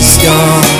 superstar